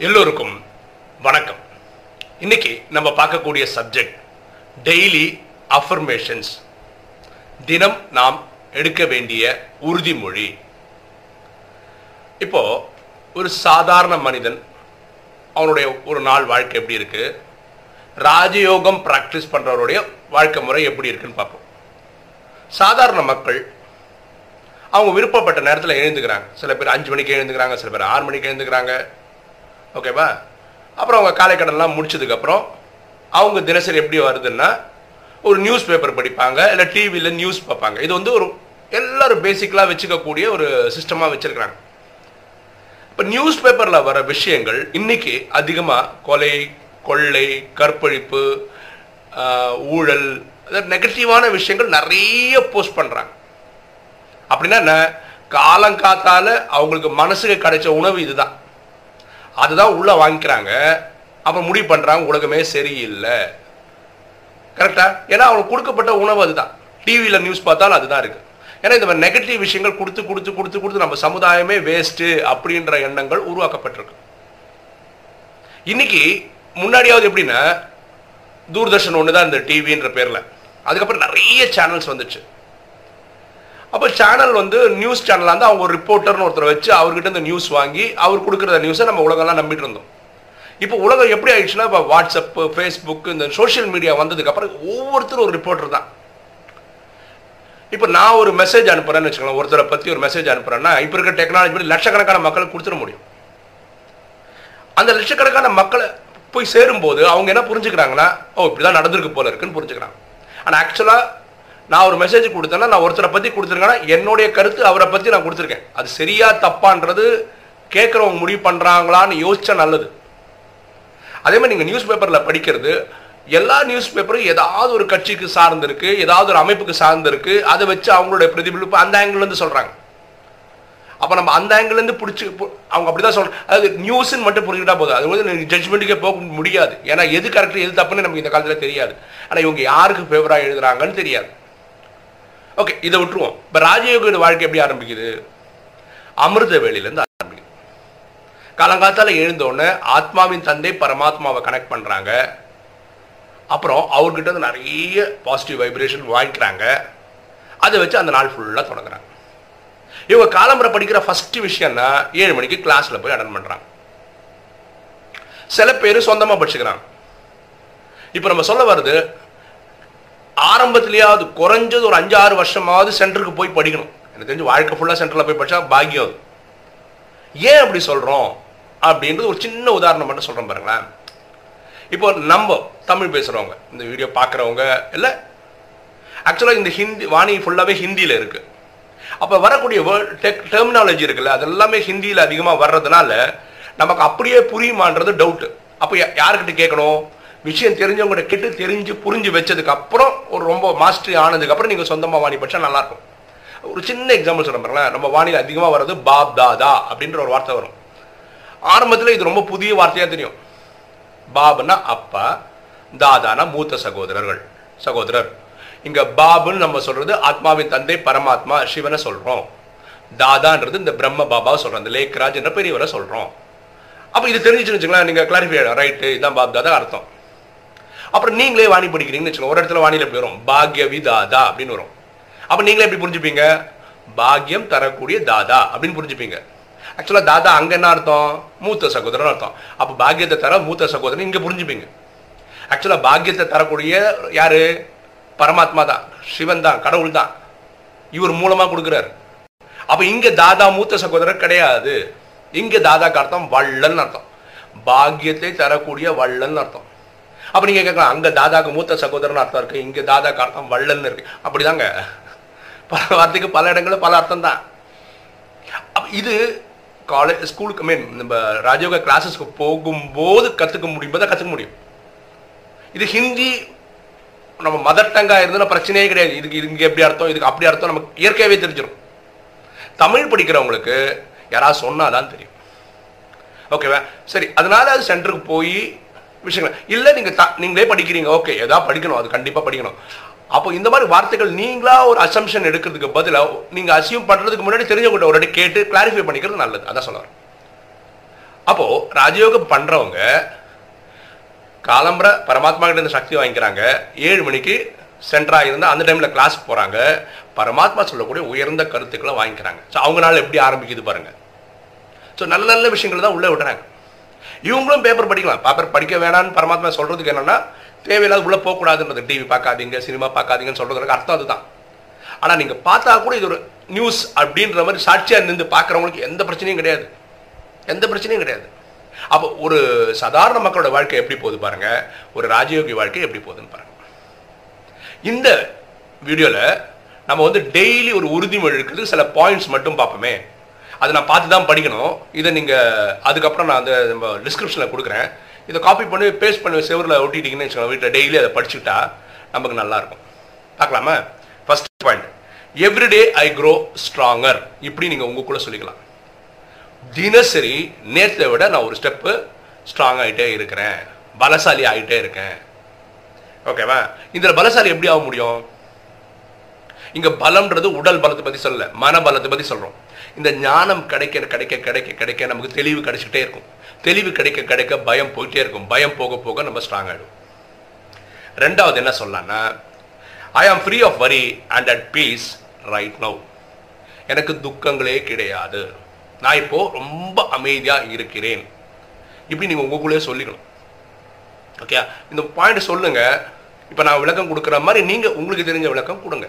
எல்லோருக்கும் வணக்கம். இன்னைக்கு நம்ம பார்க்கக்கூடிய சப்ஜெக்ட் டெய்லி அஃபர்மேஷன்ஸ் தினம் நாம் எடுக்க வேண்டிய உறுதிமொழி. இப்போ ஒரு சாதாரண மனிதன் அவனுடைய ஒரு நாள் வாழ்க்கை எப்படி இருக்கு? ராஜயோகம் பிராக்டிஸ் பண்றவருடைய வாழ்க்கை முறை எப்படி இருக்குன்னு பார்ப்போம். சாதாரண மக்கள் அவங்க விருப்பப்பட்ட நேரத்தில் எழுந்துக்கிறாங்க. சில பேர் அஞ்சு மணிக்கு எழுந்துக்கிறாங்க சில பேர் ஆறு மணிக்கு எழுந்துக்கிறாங்க. ஓகேவா அப்புறம் அவங்க காலை கடன்லாம் முடிச்சதுக்கப்புறம் அவங்க தினசரி எப்படி வருதுன்னா ஒரு நியூஸ் பேப்பர் படிப்பாங்க இல்லை டிவியில் நியூஸ் பார்ப்பாங்க. இது வந்து ஒரு எல்லாரும் பேசிக்கலாக வச்சுக்கக்கூடிய ஒரு சிஸ்டமாக வச்சுருக்கிறாங்க. இப்போ நியூஸ் பேப்பரில் வர விஷயங்கள் இன்னைக்கு அதிகமாக கொலை கொள்ளை கற்பழிப்பு ஊழல் ஊழல் நெகட்டிவான விஷயங்கள் நிறைய போஸ்ட் பண்ணுறாங்க அப்படின்னா என்ன? காலங்காத்தால அவங்களுக்கு மனசுக்கு கிடைச்ச உணவு இதுதான். அதுதான் உள்ள வாங்கிக்கிறாங்க. அப்புறம் முடிவு பண்றாங்க உலகமே சரியில்லை. கரெக்டா ஏன்னா அவங்களுக்கு கொடுக்கப்பட்ட உணவு அதுதான். டிவியில் நியூஸ் பார்த்தாலும் அதுதான் இருக்கு. ஏன்னா இந்த மாதிரி நெகட்டிவ் விஷயங்கள் கொடுத்து கொடுத்து கொடுத்து கொடுத்து நம்ம சமுதாயமே வேஸ்ட்டு அப்படின்ற எண்ணங்கள் உருவாக்கப்பட்டிருக்கு. இன்னைக்கு முன்னாடியாவது எப்படின்னா தூர்தர்ஷன் ஒன்று தான் இந்த டிவின்ற பேரில். அதுக்கப்புறம் நிறைய சேனல்ஸ் வந்துச்சு. அப்போ சேனல் வந்து நியூஸ் சேனலாக இருந்தால் அவங்க ஒரு ரிப்போர்ட்டர்னு ஒருத்தரை வச்சு அவர்கிட்ட இந்த நியூஸ் வாங்கி அவர் கொடுக்குற நியூஸை நம்ம உலகம்லாம் நம்பிட்டு இருந்தோம். இப்போ உலகம் எப்படி ஆயிடுச்சுன்னா இப்போ வாட்ஸ்அப்பு ஃபேஸ்புக் இந்த சோஷியல் மீடியா வந்ததுக்கப்புறம் ஒவ்வொருத்தரும் ஒரு ரிப்போர்ட்டர் தான். இப்போ நான் ஒரு மெசேஜ் அனுப்புறேன்னு வச்சுக்கோங்களேன் ஒருத்தரை பற்றி ஒரு மெசேஜ் அனுப்புகிறேன்னா இப்போ இருக்க டெக்னாலஜி படி லட்சக்கணக்கான மக்களுக்கு கொடுத்துட முடியும். அந்த லட்சக்கணக்கான மக்களை போய் சேரும்போது அவங்க என்ன புரிஞ்சுக்கிறாங்கன்னா ஓ இப்படி தான் நடந்திருக்கு போல இருக்குன்னு புரிஞ்சுக்கிறாங்க. ஆனால் ஆக்சுவலாக நான் ஒரு மெசேஜ் கொடுத்தேன்னா நான் ஒருத்தரை பற்றி கொடுத்துருக்கேன்னா என்னுடைய கருத்து அவரை பற்றி நான் கொடுத்துருக்கேன். அது சரியா தப்பான்றது கேட்குறவங்க முடிவு பண்ணுறாங்களான்னு யோசிச்சா நல்லது. அதே மாதிரி நீங்கள் நியூஸ் பேப்பரில் படிக்கிறது எல்லா நியூஸ் பேப்பரும் ஏதாவது ஒரு கட்சிக்கு சார்ந்திருக்கு ஏதாவது ஒரு அமைப்புக்கு சார்ந்திருக்கு அதை வச்சு அவங்களுடைய பிரதிபலிப்பு அந்த ஆங்கிள்லேருந்து சொல்கிறாங்க அப்போ நம்ம அந்த ஆங்கிள்லேருந்து பிடிச்சி அவங்க அப்படி தான் சொல்கிறாங்க அதாவது நியூஸ்ன்னு மட்டும் புரிஞ்சுக்கிட்டா போதும். அது வந்து நீங்கள் ஜட்ஜ்மெண்ட்டுக்கே போக முடியாது. ஏன்னா எது கரெக்ட் எது தப்புன்னு நமக்கு இந்த காலத்தில் தெரியாது. ஆனால் இவங்க யாருக்கு ஃபேவராக எழுதுறாங்கன்னு தெரியாது. ஓகே இதை விட்டுருவோம். இப்போ ராஜயோகியோட வாழ்க்கை எப்படி ஆரம்பிக்குது? அமிர்த வேலையிலேருந்து ஆரம்பிக்குது. காலங்காலத்தால் எழுந்தோடனே ஆத்மாவின் தந்தை பரமாத்மாவை கனெக்ட் பண்ணுறாங்க அப்புறம் அவர்கிட்ட வந்து நிறைய பாசிட்டிவ் வைப்ரேஷன் வாங்கிக்கிறாங்க. அதை வச்சு அந்த நாள் ஃபுல்லாக தொடங்குறாங்க. இவங்க காலம்பரை படிக்கிற ஃபஸ்ட்டு விஷயம்னா ஏழு மணிக்கு கிளாஸில் போய் அட்டன் பண்ணுறாங்க சில பேர் சொந்தமாக படிச்சுக்கிறாங்க. இப்போ நம்ம சொல்ல வருது ஆரம்பத்திலேயாவது குறைஞ்சது ஒரு அஞ்சு ஆறு வருஷமாவது சென்டருக்கு போய் படிக்கணும். எனக்கு தெரிஞ்சு வாழ்க்கை ஃபுல்லாக சென்டரில் போய் படித்தா பாக்கியம் அது. ஏன் அப்படி சொல்கிறோம் அப்படின்றது ஒரு சின்ன உதாரணம் மட்டும் சொல்கிறேன் பாருங்களேன். இப்போ நம்ம தமிழ் பேசுகிறவங்க இந்த வீடியோ பார்க்குறவங்க இல்லை ஆக்சுவலாக இந்த ஹிந்தி வாணி ஃபுல்லாகவே ஹிந்தியில் இருக்குது அப்போ வரக்கூடிய வேர்ட் டெக் டெர்மினாலஜி இருக்குல்ல அது எல்லாமே ஹிந்தியில் அதிகமாக வர்றதுனால நமக்கு அப்படியே புரியுமான்றது டவுட்டு அப்போ யா- யாருக்கிட்ட கேட்கணும்? விஷயம் தெரிஞ்சவங்ககிட்ட கேட்டு தெரிஞ்சு புரிஞ்சு வச்சதுக்கு அப்புறம் ஒரு ரொம்ப மாஸ்டரி ஆனதுக்கப்புறம் நீங்கள் சொந்தமாக வாணி படித்தா நல்லாயிருக்கும். ஒரு சின்ன எக்ஸாம்பிள் சொல்கிறேன் பாருங்களேன். நம்ம வானிலை அதிகமாக வர்றது பாப் தாதா அப்படின்ற ஒரு வார்த்தை வரும். ஆரம்பத்தில் இது ரொம்ப புதிய வார்த்தையாக தெரியும். பாபுனா அப்பா தாதானா மூத்த சகோதரர்கள் சகோதரர். இங்கே பாபுன்னு நம்ம சொல்கிறது ஆத்மாவின் தந்தை பரமாத்மா சிவனை சொல்கிறோம் தாதான்றது இந்த பிரம்ம பாபாவை சொல்கிறோம் இந்த லேக்ராஜ் என்ற பெரியவரை சொல்கிறோம் அப்போ இது தெரிஞ்சுன்னு வச்சுங்களேன் நீங்கள் கிளாரிஃபை ரைட்டு இதான் பாப் தாதா அர்த்தம். அப்புறம் நீங்களே வாணி படிக்கிறீங்கன்னு வச்சுக்கோங்க. ஒரு இடத்துல வாணியில எப்படி வரும்? பாக்யவி தாதா அப்படின்னு வரும். அப்ப நீங்களே எப்படி புரிஞ்சுப்பீங்க? பாக்கியம் தரக்கூடிய தாதா அப்படின்னு புரிஞ்சுப்பீங்க. ஆக்சுவலா தாதா அங்க என்ன அர்த்தம்? மூத்த சகோதரன் அர்த்தம். அப்ப பாக்கியத்தை தர மூத்த சகோதரன் இங்க புரிஞ்சுப்பீங்க. ஆக்சுவலா பாக்கியத்தை தரக்கூடிய யாரு? பரமாத்மா தான். சிவன் தான் கடவுள் தான். இவர் மூலமா கொடுக்குறாரு. அப்ப இங்க தாதா மூத்த சகோதரர் கிடையாது. இங்க தாதாக்கு அர்த்தம் வள்ளல்னு அர்த்தம். பாக்கியத்தை தரக்கூடிய வள்ளல்னு அர்த்தம். அப்ப நீங்க கேட்கலாம் அங்க தாதாக்கு மூத்த சகோதரன் அர்த்தம் இருக்கு இங்க தாதாக்கு அர்த்தம் வள்ளல்னு இருக்கு. அப்படிதாங்க. பல வார்த்தைக்கு பல இடங்களில் பல அர்த்தம் தான் இது காலேஜ் ஸ்கூலுக்கு மீன் நம்ம ராஜயோகா கிளாஸஸ்க்கு போகும்போது கற்றுக்க முடியும்? தான் கற்றுக்க முடியும். இது ஹிந்தி நம்ம மதர் டங்காக இருந்ததுன்னா பிரச்சனையே கிடையாது. இதுக்கு இதுக்கு எப்படி அர்த்தம் இதுக்கு அப்படி அர்த்தம் நமக்கு இயற்கையாகவே தெரிஞ்சிடும் தமிழ் படிக்கிறவங்களுக்கு யாராவது சொன்னாதான் தெரியும். ஓகேவா சரி அதனால அது சென்டருக்கு போய் விஷயங்கள். இல்லை நீங்கள் த நீங்களே படிக்கிறீங்க. ஓகே ஏதாவது படிக்கணும் அது கண்டிப்பாக படிக்கணும். அப்போ இந்த மாதிரி வார்த்தைகள் நீங்களா ஒரு அசம்ஷன் எடுக்கிறதுக்கு பதிலாக நீங்கள் அசியூம் பண்ணுறதுக்கு முன்னாடி தெரிஞ்சவங்கள்ட்ட ஒரு அடி கேட்டு கிளாரிஃபை பண்ணிக்கிறது நல்லது. அதான் சொல்லுவார் அப்போது ராஜயோகம் பண்ணுறவங்க காலம்பர பரமாத்மா கிட்ட இருந்து சக்தி வாங்கிக்கிறாங்க. ஏழு மணிக்கு சென்டராக இருந்தால் அந்த டைமில் கிளாஸ் போகிறாங்க பரமாத்மா சொல்லக்கூடிய உயர்ந்த கருத்துக்களை வாங்கிக்கிறாங்க. ஸோ அவங்களால எப்படி ஆரம்பிக்குது பாருங்கள் ஸோ நல்ல நல்ல விஷயங்கள் தான் உள்ளே விடுறாங்க. இவங்களும் பேப்பர் படிக்கலாம். பேப்பர் படிக்க வேணாம்னு பரமாத்மா சொல்றதுக்கு என்னன்னா தேவையில்லாத உள்ள போகக்கூடாதுன்றது. டிவி பார்க்காதீங்க சினிமா பார்க்காதீங்கன்னு சொல்றதுக்கு அர்த்தம் அதுதான். ஆனா நீங்க பார்த்தா கூட இது ஒரு நியூஸ் அப்படின்ற மாதிரி சாட்சியா நின்று பார்க்குறவங்களுக்கு எந்த பிரச்சனையும் கிடையாது. எந்த பிரச்சனையும் கிடையாது. அப்போ ஒரு சாதாரண மக்களோட வாழ்க்கை எப்படி போகுது பாருங்க. ஒரு ராஜயோகி வாழ்க்கை எப்படி போகுதுன்னு பாருங்க. இந்த வீடியோவில் நம்ம வந்து டெய்லி ஒரு உறுதிமொழி இருக்குது சில பாயிண்ட்ஸ் மட்டும் பார்ப்போமே. அதை நான் பார்த்து தான் படிக்கணும். இதை நீங்கள் அதுக்கப்புறம் நான் அந்த நம்ம டிஸ்கிரிப்ஷனில் கொடுக்குறேன். இதை காப்பி பண்ணி பேஸ்ட் பண்ணி செவரில் ஒட்டிட்டீங்கன்னு வச்சுக்கோங்க வீட்டில் டெய்லி அதை படிச்சுக்கிட்டா நமக்கு நல்லாயிருக்கும். பார்க்கலாமா? First point everyday I grow stronger இப்படி நீங்கள் உங்களுக்குள்ள சொல்லிக்கலாம். தினசரி நேற்றை விட நான் ஒரு ஸ்டெப்பு ஸ்ட்ராங் ஆகிட்டே இருக்கிறேன். பலசாலி ஆகிட்டே இருக்கேன். ஓகேவா இந்த பலசாலி எப்படி ஆக முடியும்? இங்க பலம்ன்றது உடல் பலத்தை பத்தி சொல்லல மன பலத்தை பத்தி சொல்றோம். இந்த ஞானம் கிடைக்க கிடைக்க கிடைக்க கிடைக்க நமக்கு தெளிவு கிடைச்சிட்டே இருக்கும். தெளிவு கிடைக்க கிடைக்க பயம் போயிட்டே இருக்கும். பயம் போக போக நம்ம ஸ்ட்ராங் ஆகிடும் ரெண்டாவது என்ன சொல்லலாம்னா I am free of worry and at peace right now எனக்கு துக்கங்களே கிடையாது. நான் இப்போ ரொம்ப அமைதியாக இருக்கிறேன். இப்படி நீங்கள் உங்களுக்குள்ளே சொல்லிக்கணும். ஓகே இந்த பாயிண்ட் சொல்லுங்க. இப்போ நான் விளக்கம் கொடுக்குற மாதிரி நீங்கள் உங்களுக்கு தெரிஞ்ச விளக்கம் கொடுங்க.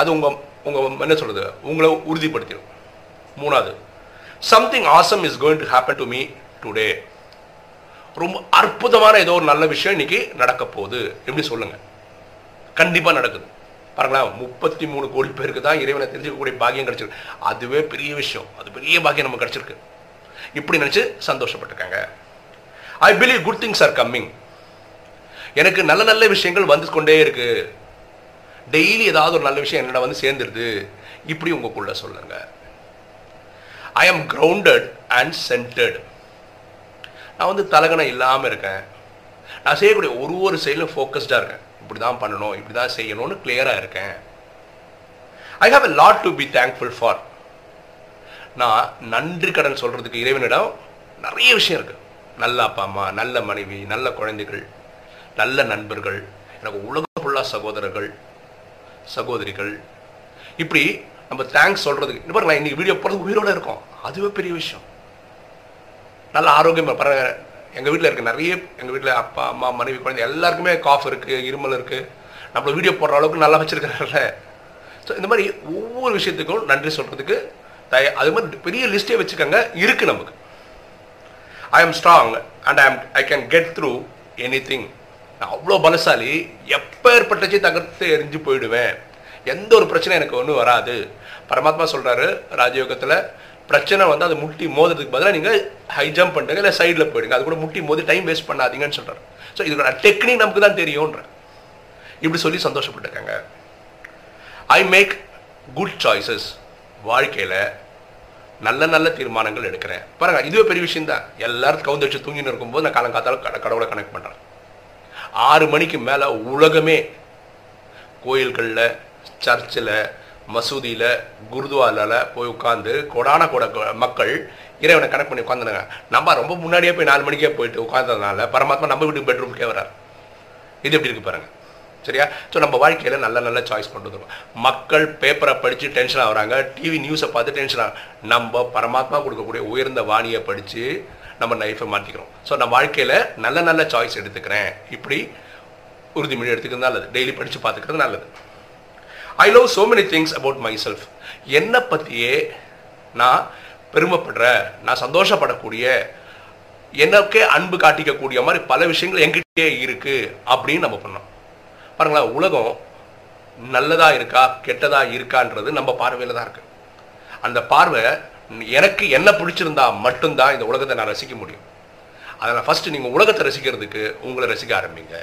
அது உங்கள் உங்கள் என்ன சொல்கிறது உங்களை உறுதிப்படுத்திடும். மூணாவது something awesome is going to happen to me today ரொம்ப அற்புதமான ஏதோ ஒரு நல்ல விஷயம் இன்னைக்கு நடக்க போகுது. எப்படி சொல்லுங்கள் கண்டிப்பாக நடக்குது. பாருங்களேன் முப்பத்தி மூணு கோடி பேருக்கு தான் இறைவனை தெரிஞ்சுக்கக்கூடிய பாக்கியம் கிடச்சிருக்கு. அதுவே பெரிய விஷயம். அது பெரிய பாக்கியம் நமக்கு கிடச்சிருக்கு. இப்படி நினச்சி சந்தோஷப்பட்டுருக்காங்க. I believe good things are coming எனக்கு நல்ல நல்ல விஷயங்கள் வந்து கொண்டே இருக்குது டெய்லி ஏதாவது ஒரு நல்ல விஷயம் என்னோட வந்து சேர்ந்துருது. இப்படி உங்களுக்குள்ள சொல்லுங்க. ஐ ஆம் கிரவுண்டட் அண்ட் சென்டர்டு நான் வந்து தலகணம் இல்லாமல் இருக்கேன். நான் செய்யக்கூடிய ஒரு ஒரு செயலும் ஃபோக்கஸ்டாக இருக்கேன். இப்படி தான் பண்ணணும் இப்படி தான் செய்யணும்னு கிளியராக இருக்கேன். I have a lot to be thankful for நான் நன்றி கடன் சொல்கிறதுக்கு இறைவனிடம் நிறைய விஷயம் இருக்குது நல்ல அப்பா அம்மா நல்ல மனைவி நல்ல குழந்தைகள் நல்ல நண்பர்கள் எனக்கு உலகம் ஃபுல்லாக சகோதரர்கள் சகோதரிகள். இப்படி நம்ம தேங்க்ஸ் சொல்றதுக்கு இந்த பாருங்க நான் இன்னைக்கு வீடியோ போடுறது உயிரோட இருக்கும். அதுவே பெரிய விஷயம். நல்ல ஆரோக்கியம் பாருங்க எங்கள் வீட்டில் இருக்க நிறைய எங்கள் வீட்டில் அப்பா அம்மா மனைவி குழந்தை எல்லாருக்குமே காஃப் இருக்கு இருமல் இருக்குது நம்மள வீடியோ போடுற அளவுக்கு நல்லா வச்சிருக்காங்கல்ல ஸோ இந்த மாதிரி ஒவ்வொரு விஷயத்துக்கும் நன்றி சொல்கிறதுக்கு தய அது மாதிரி பெரிய லிஸ்ட்டே வச்சுக்கோங்க இருக்கு நமக்கு. I am strong and I I can get through any thing நான் அவ்வளோ பலசாலி எப்போ ஏற்பட்டச்சு தகர்த்து எரிஞ்சு போயிடுவேன். எந்த ஒரு பிரச்சனை எனக்கு ஒன்றும் வராது. பரமாத்மா சொல்கிறாரு ராஜயோகத்தில் பிரச்சனை வந்து அது முட்டி மோதுறதுக்கு பதிலாக நீங்கள் ஹை ஜம்ப் பண்ணுங்க இல்லை சைடில் போயிடுங்க. அது கூட முட்டி மோதி டைம் வேஸ்ட் பண்ணாதீங்கன்னு சொல்கிறார் ஸோ இதுக்கான டெக்னிக் நமக்கு தான் தெரியும்ன்ற. இப்படி சொல்லி சந்தோஷப்பட்டுருக்காங்க. ஐ மேக் குட் சாய்ஸஸ் வாழ்க்கையில் நல்ல நல்ல தீர்மானங்கள் எடுக்கிறேன். பாருங்கள் இதுவே பெரிய விஷயம் தான் எல்லாரும் கவுந்து வச்சு தூங்கின்னு இருக்கும்போது நான் காலங்காத்தாலும் கடவுளை கனெக்ட் பண்ணுறேன் ஆறு மணிக்கு மேலே உலகமே. கோயில்களில் சர்ச்சில் மசூதியில் குருத்வாரில் போய் உட்காந்து கொடான கொட மக்கள் இறைவனை கனெக்ட் பண்ணி உட்காந்துருங்க நம்ம ரொம்ப முன்னாடியே போய் நாலு மணிக்கே போயிட்டு உட்காந்ததுனால பரமாத்மா நம்ம வீட்டுக்கு பெட்ரூம்க்கே வரார். இது எப்படி இருக்கு பாருங்கள் சரியா? ஸோ நம்ம வாழ்க்கையில் நல்ல நல்ல சாய்ஸ் கொண்டு வந்துடும் மக்கள் பேப்பரை படித்து டென்ஷன் ஆகிறாங்க டிவி நியூஸை பார்த்து டென்ஷன் ஆகும் நம்ம பரமாத்மா கொடுக்கக்கூடிய உயர்ந்த வாணியை படித்து நம்ம லைஃப்பை மாற்றிக்கிறோம் ஸோ நான் வாழ்க்கையில் நல்ல நல்ல சாய்ஸ் எடுத்துக்கிறேன். இப்படி உறுதிமொழி எடுத்துக்கிறது நல்லது. டெய்லி படித்து பார்த்துக்கிறது நல்லது. I love so many things about myself என்னை பற்றியே நான் பெருமைப்படுற நான் சந்தோஷப்படக்கூடிய எனக்கே அன்பு காட்டிக்கக்கூடிய மாதிரி பல விஷயங்கள் எங்கிட்டே இருக்குது அப்படின்னு நம்ம பண்ணோம் பாருங்களேன் உலகம் நல்லதாக இருக்கா கெட்டதாக இருக்கான்றது நம்ம பார்வையில் தான் இருக்குது அந்த பார்வை எனக்கு என்ன பிடிச்சிருந்தா மட்டும்தான் இந்த உலகத்தை நான் ரசிக்க முடியும். அதனால் ஃபஸ்ட்டு நீங்கள் உலகத்தை ரசிக்கிறதுக்கு உங்களை ரசிக்க ஆரம்பிங்க.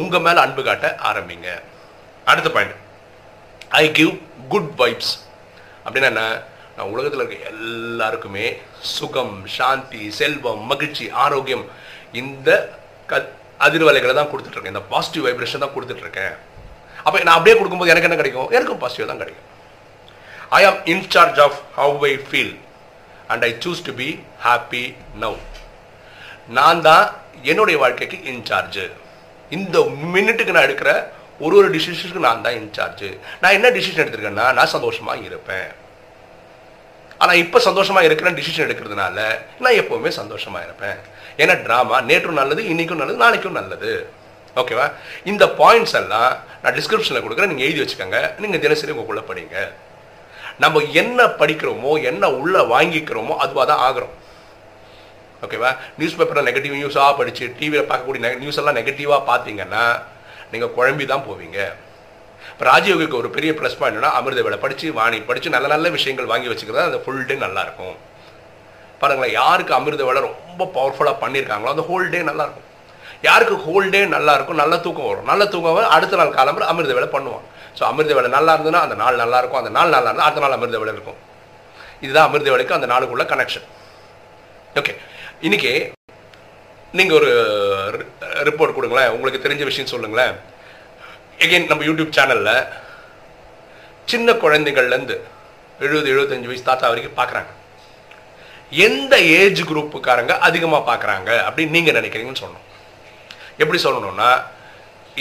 உங்கள் மேலே அன்பு காட்ட ஆரம்பிங்க. அடுத்த point I give good vibes அப்படின்னா என்ன? நான் உலகத்தில் இருக்க எல்லாருக்குமே சுகம் சாந்தி செல்வம் மகிழ்ச்சி ஆரோக்கியம் இந்த க அதிர்வலைகளை தான் கொடுத்துட்ருக்கேன் இந்த பாசிட்டிவ் வைப்ரேஷன் தான் கொடுத்துட்ருக்கேன் அப்போ நான் அப்படியே கொடுக்கும்போது எனக்கு என்ன கிடைக்கும்? எனக்கும் பாசிட்டிவ் தான் கிடைக்கும். I am in charge of how I feel and I choose to be happy now நான் தான் என்னுடைய வாழ்க்கைக்கு இன்சார்ஜு இந்த மினிட்டுக்கு நான் எடுக்கிற ஒரு ஒரு டிசிஷனுக்கு நான் தான் இன்சார்ஜு நான் என்ன டிசிஷன் எடுத்திருக்கேன்னா நான் சந்தோஷமாக இருப்பேன். ஆனால் இப்போ சந்தோஷமாக இருக்கிறேன் டிசிஷன் எடுக்கிறதுனால நான் எப்போவுமே சந்தோஷமாக இருப்பேன். ஏன்னா ட்ராமா நேற்றும் நல்லது இன்றைக்கும் நல்லது நாளைக்கும் நல்லது. ஓகேவா இந்த பாயிண்ட்ஸ் எல்லாம் நான் டிஸ்கிரிப்ஷனில் கொடுக்குறேன். நீங்கள் எழுதி வச்சுக்கோங்க. நீங்கள் தினசரி உங்களுக்குள்ள படிங்க. நம்ம என்ன படிக்கிறோமோ என்ன உள்ள வாங்கிக்கிறோமோ அதுவாக தான் ஆகிறோம். ஓகேவா நியூஸ் பேப்பரில் நெகட்டிவ் நியூஸாக படித்து டிவியில் பார்க்கக்கூடிய நியூஸ் எல்லாம் நெகட்டிவாக பார்த்தீங்கன்னா நீங்கள் குழம்பி தான் போவீங்க. இப்போ ராஜயோகிக்கு ஒரு பெரிய ப்ளஸ் பாயிண்ட்னா அமிர்த வேலை படித்து வாணி படித்து நல்ல நல்ல விஷயங்கள் வாங்கி வச்சுக்கிறது அந்த ஃபுல் டே நல்லாயிருக்கும். பாருங்களேன் யாருக்கு அமிர்த வேலை ரொம்ப பவர்ஃபுல்லாக பண்ணியிருக்காங்களோ அந்த ஹோல் டே நல்லாயிருக்கும். யாருக்கு ஹோல் டே நல்லாயிருக்கும் நல்ல தூக்கம் வரும். நல்ல தூக்கம் வரும் அடுத்த நாள் காலம்பரம் அமிர்த வேலை பண்ணுவான் ஸோ அமிர்த வேலை நல்லா இருந்ததுன்னா அந்த நாள் நல்லா இருக்கும். அந்த நாள் நல்லா இருந்தால் அடுத்த நாள் அமிர்த வேலை இருக்கும். இதுதான் அமிர்த வேலைக்கு அந்த நாளுக்குள்ள கனெக்ஷன் ஓகே இன்னைக்கு நீங்கள் ஒரு ரிப்போர்ட் கொடுங்களேன். உங்களுக்கு தெரிஞ்ச விஷயம் சொல்லுங்களேன். எகெயின் நம்ம யூடியூப் சேனலில் சின்ன குழந்தைகள்லேருந்து எழுபது எழுபத்தஞ்சு வயசு தாத்தா வரைக்கும் பார்க்குறாங்க எந்த ஏஜ் குரூப்புக்காரங்க அதிகமாக பார்க்குறாங்க அப்படின்னு நீங்கள் நினைக்கிறீங்கன்னு சொன்னோம் எப்படி சொல்லணும்னா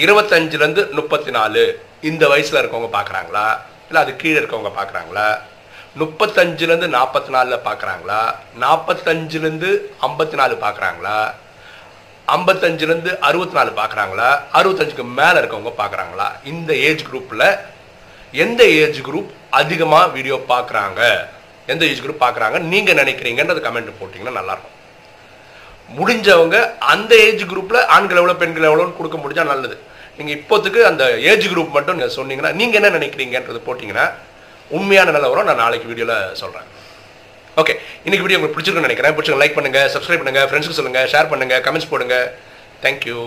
இருபத்தஞ்சிலேருந்து முப்பத்தி நாலு இந்த வயசில் இருக்கவங்க பார்க்குறாங்களா இல்லை அது கீழே இருக்கவங்க பார்க்குறாங்களா முப்பத்தஞ்சுலேருந்து நாற்பத்தி நாலில் பார்க்குறாங்களா நாற்பத்தஞ்சுலேருந்து ஐம்பத்தி நாலு பார்க்குறாங்களா ஐம்பத்தஞ்சுலேருந்து அறுபத்தி நாலு பார்க்குறாங்களா அறுபத்தஞ்சுக்கு மேலே இருக்கவங்க பார்க்குறாங்களா இந்த ஏஜ் குரூப்பில் எந்த ஏஜ் குரூப் அதிகமாக வீடியோ பார்க்குறாங்க எந்த ஏஜ் குரூப் பார்க்குறாங்க நீங்கள் நினைக்கிறீங்கன்றது கமெண்ட் போட்டிங்கன்னா நல்லாயிருக்கும். முடிஞ்சவங்க அந்த ஏஜ் குரூப்பில் ஆண்கள் எவ்வளோ பெண்கள் எவ்வளோன்னு கொடுக்க முடிஞ்சால் நல்லது. நீங்கள் இப்போத்துக்கு அந்த ஏஜ் குரூப் மட்டும் நீங்கள் சொன்னீங்கன்னா நீங்கள் என்ன நினைக்கிறீங்கன்றது போட்டிங்கன்னா உண்மையான நிலவரம் நான் நாளைக்கு வீடியோவில் சொல்கிறேன் ஓகே இன்னைக்கு வீடியோ உங்களுக்கு பிடிச்சிருக்குன்னு நினைக்கிறேன். பிடிச்சிருக்க லைக் பண்ணுங்கள் சப்ஸ்கிரைப் பண்ணுங்கள் ஃப்ரெண்ட்ஸுக்கு சொல்லுங்கள் ஷேர் பண்ணுங்கள் கமெண்ட்ஸ் போடுங்க. தேங்க்யூ